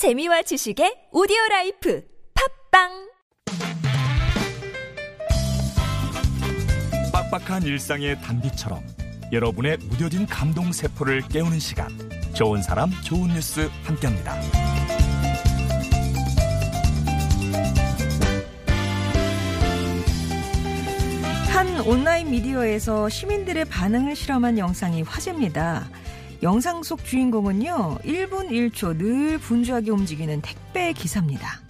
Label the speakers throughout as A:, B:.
A: 재미와 지식의 오디오 라이프 팟빵
B: 빡빡한 일상의 단비처럼 여러분의 무뎌진 감동 세포를 깨우는 시간 좋은 사람 좋은 뉴스 함께합니다.
C: 한 온라인 미디어에서 시민들의 반응을 실험한 영상이 화제입니다. 영상 속 주인공은요, 1분 1초 늘 분주하게 움직이는 택배 기사입니다.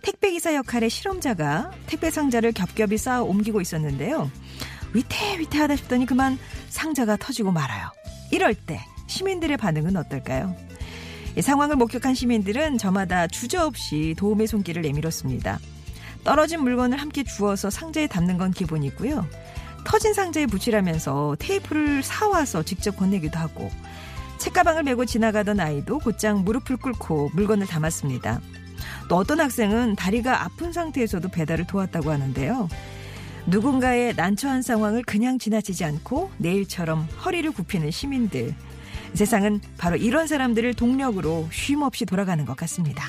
C: 택배 기사 역할의 실험자가 택배 상자를 겹겹이 쌓아 옮기고 있었는데요. 위태위태하다 싶더니 그만 상자가 터지고 말아요. 이럴 때 시민들의 반응은 어떨까요? 이 상황을 목격한 시민들은 저마다 주저없이 도움의 손길을 내밀었습니다. 떨어진 물건을 함께 주워서 상자에 담는 건 기본이고요. 터진 상자에 붙이라면서 테이프를 사와서 직접 건네기도 하고 책가방을 메고 지나가던 아이도 곧장 무릎을 꿇고 물건을 담았습니다. 또 어떤 학생은 다리가 아픈 상태에서도 배달을 도왔다고 하는데요. 누군가의 난처한 상황을 그냥 지나치지 않고 내일처럼 허리를 굽히는 시민들. 세상은 바로 이런 사람들을 동력으로 쉼 없이 돌아가는 것 같습니다.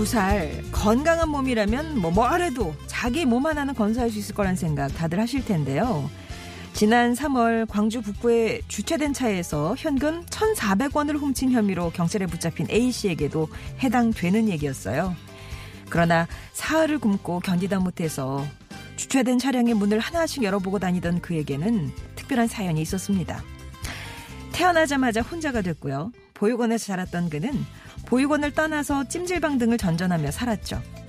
C: 22살 건강한 몸이라면 뭐 뭐래도 자기 몸 하나는 건사할 수 있을 거란 생각 다들 하실 텐데요. 지난 3월 광주 북부에 주차된 차에서 현금 1,400원을 훔친 혐의로 경찰에 붙잡힌 A씨에게도 해당되는 얘기였어요. 그러나 사흘을 굶고 견디다 못해서 주차된 차량의 문을 하나씩 열어보고 다니던 그에게는 특별한 사연이 있었습니다. 태어나자마자 혼자가 됐고요. 보육원에서 자랐던 그는 보육원을 떠나서 찜질방 등을 전전하며 살았죠.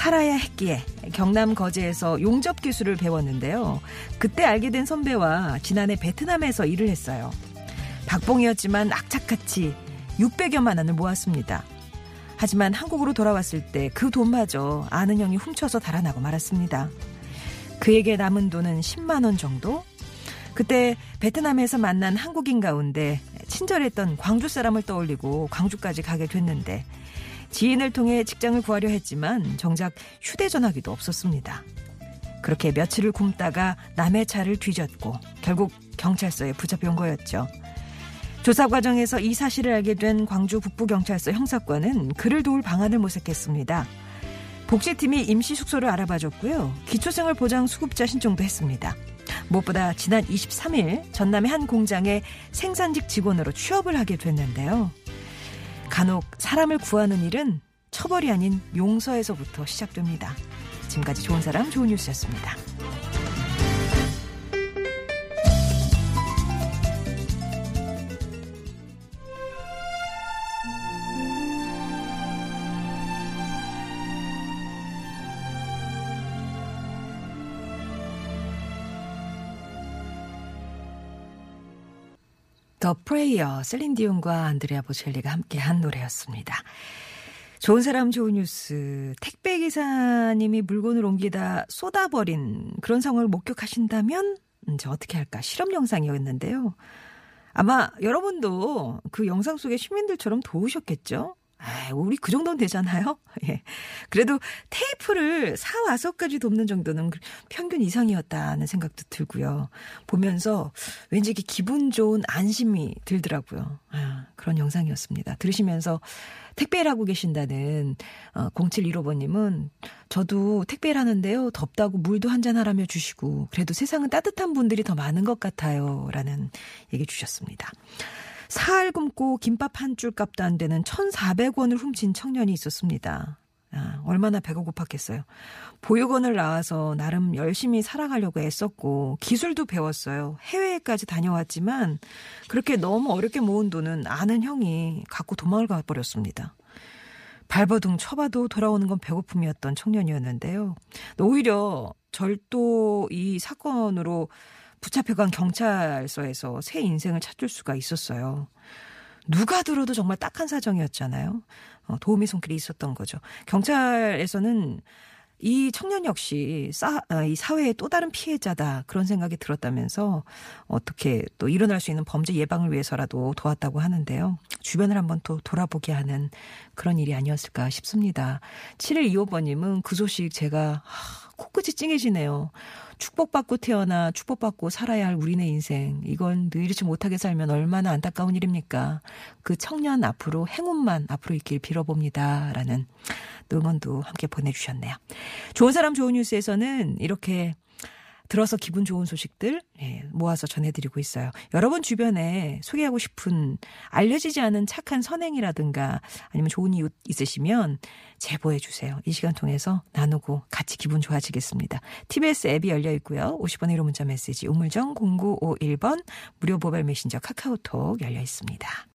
C: 살아야 했기에 경남 거제에서 용접 기술을 배웠는데요. 그때 알게 된 선배와 지난해 베트남에서 일을 했어요. 박봉이었지만 악착같이 600여만 원을 모았습니다. 하지만 한국으로 돌아왔을 때 그 돈마저 아는 형이 훔쳐서 달아나고 말았습니다. 그에게 남은 돈은 10만 원 정도? 그때 베트남에서 만난 한국인 가운데 친절했던 광주 사람을 떠올리고 광주까지 가게 됐는데 지인을 통해 직장을 구하려 했지만 정작 휴대전화기도 없었습니다. 그렇게 며칠을 굶다가 남의 차를 뒤졌고 결국 경찰서에 붙잡혀온 거였죠. 조사 과정에서 이 사실을 알게 된 광주 북부경찰서 형사과는 그를 도울 방안을 모색했습니다. 복지팀이 임시 숙소를 알아봐줬고요. 기초생활 보장 수급자 신청도 했습니다. 무엇보다 지난 23일 전남의 한 공장에 생산직 직원으로 취업을 하게 됐는데요. 간혹 사람을 구하는 일은 처벌이 아닌 용서에서부터 시작됩니다. 지금까지 좋은 사람 좋은 뉴스였습니다. 더 프레이어 셀린 디온과 안드레아 보첼리가 함께한 노래였습니다. 좋은 사람 좋은 뉴스 택배 기사님이 물건을 옮기다 쏟아버린 그런 상황을 목격하신다면 이제 어떻게 할까 실험 영상이었는데요. 아마 여러분도 그 영상 속의 시민들처럼 도우셨겠죠? 아, 우리 그 정도는 되잖아요. 예. 그래도 테이프를 사 와서까지 돕는 정도는 평균 이상이었다는 생각도 들고요. 보면서 왠지 이렇게 기분 좋은 안심이 들더라고요. 아, 그런 영상이었습니다. 들으시면서 택배를 하고 계신다는 어, 0715번님은 저도 택배를 하는데요. 덥다고 물도 한 잔 하라며 주시고 그래도 세상은 따뜻한 분들이 더 많은 것 같아요. 라는 얘기 주셨습니다. 사흘 굶고 김밥 한 줄 값도 안 되는 1,400원을 훔친 청년이 있었습니다. 아, 얼마나 배가 고팠겠어요. 보육원을 나와서 나름 열심히 살아가려고 애썼고 기술도 배웠어요. 해외까지 다녀왔지만 그렇게 너무 어렵게 모은 돈은 아는 형이 갖고 도망을 가버렸습니다. 발버둥 쳐봐도 돌아오는 건 배고픔이었던 청년이었는데요. 오히려 절도 이 사건으로 붙잡혀간 경찰서에서 새 인생을 찾을 수가 있었어요. 누가 들어도 정말 딱한 사정이었잖아요. 어, 도움의 손길이 있었던 거죠. 경찰에서는 이 청년 역시 싸, 어, 이 사회의 또 다른 피해자다 그런 생각이 들었다면서 어떻게 또 일어날 수 있는 범죄 예방을 위해서라도 도왔다고 하는데요. 주변을 한번 또 돌아보게 하는 그런 일이 아니었을까 싶습니다. 7125번님은 그 소식 제가 코끝이 찡해지네요. 축복받고 태어나 축복받고 살아야 할 우리네 인생. 이건 늘이지 못하게 살면 얼마나 안타까운 일입니까? 그 청년 앞으로 행운만 앞으로 있길 빌어봅니다. 라는 응원도 함께 보내주셨네요. 좋은 사람 좋은 뉴스에서는 이렇게 들어서 기분 좋은 소식들 예, 모아서 전해드리고 있어요. 여러분 주변에 소개하고 싶은 알려지지 않은 착한 선행이라든가 아니면 좋은 이웃 있으시면 제보해 주세요. 이 시간 통해서 나누고 같이 기분 좋아지겠습니다. TBS 앱이 열려 있고요. 50번의 1호 문자 메시지 우물정 0951번 무료 모바일 메신저 카카오톡 열려 있습니다.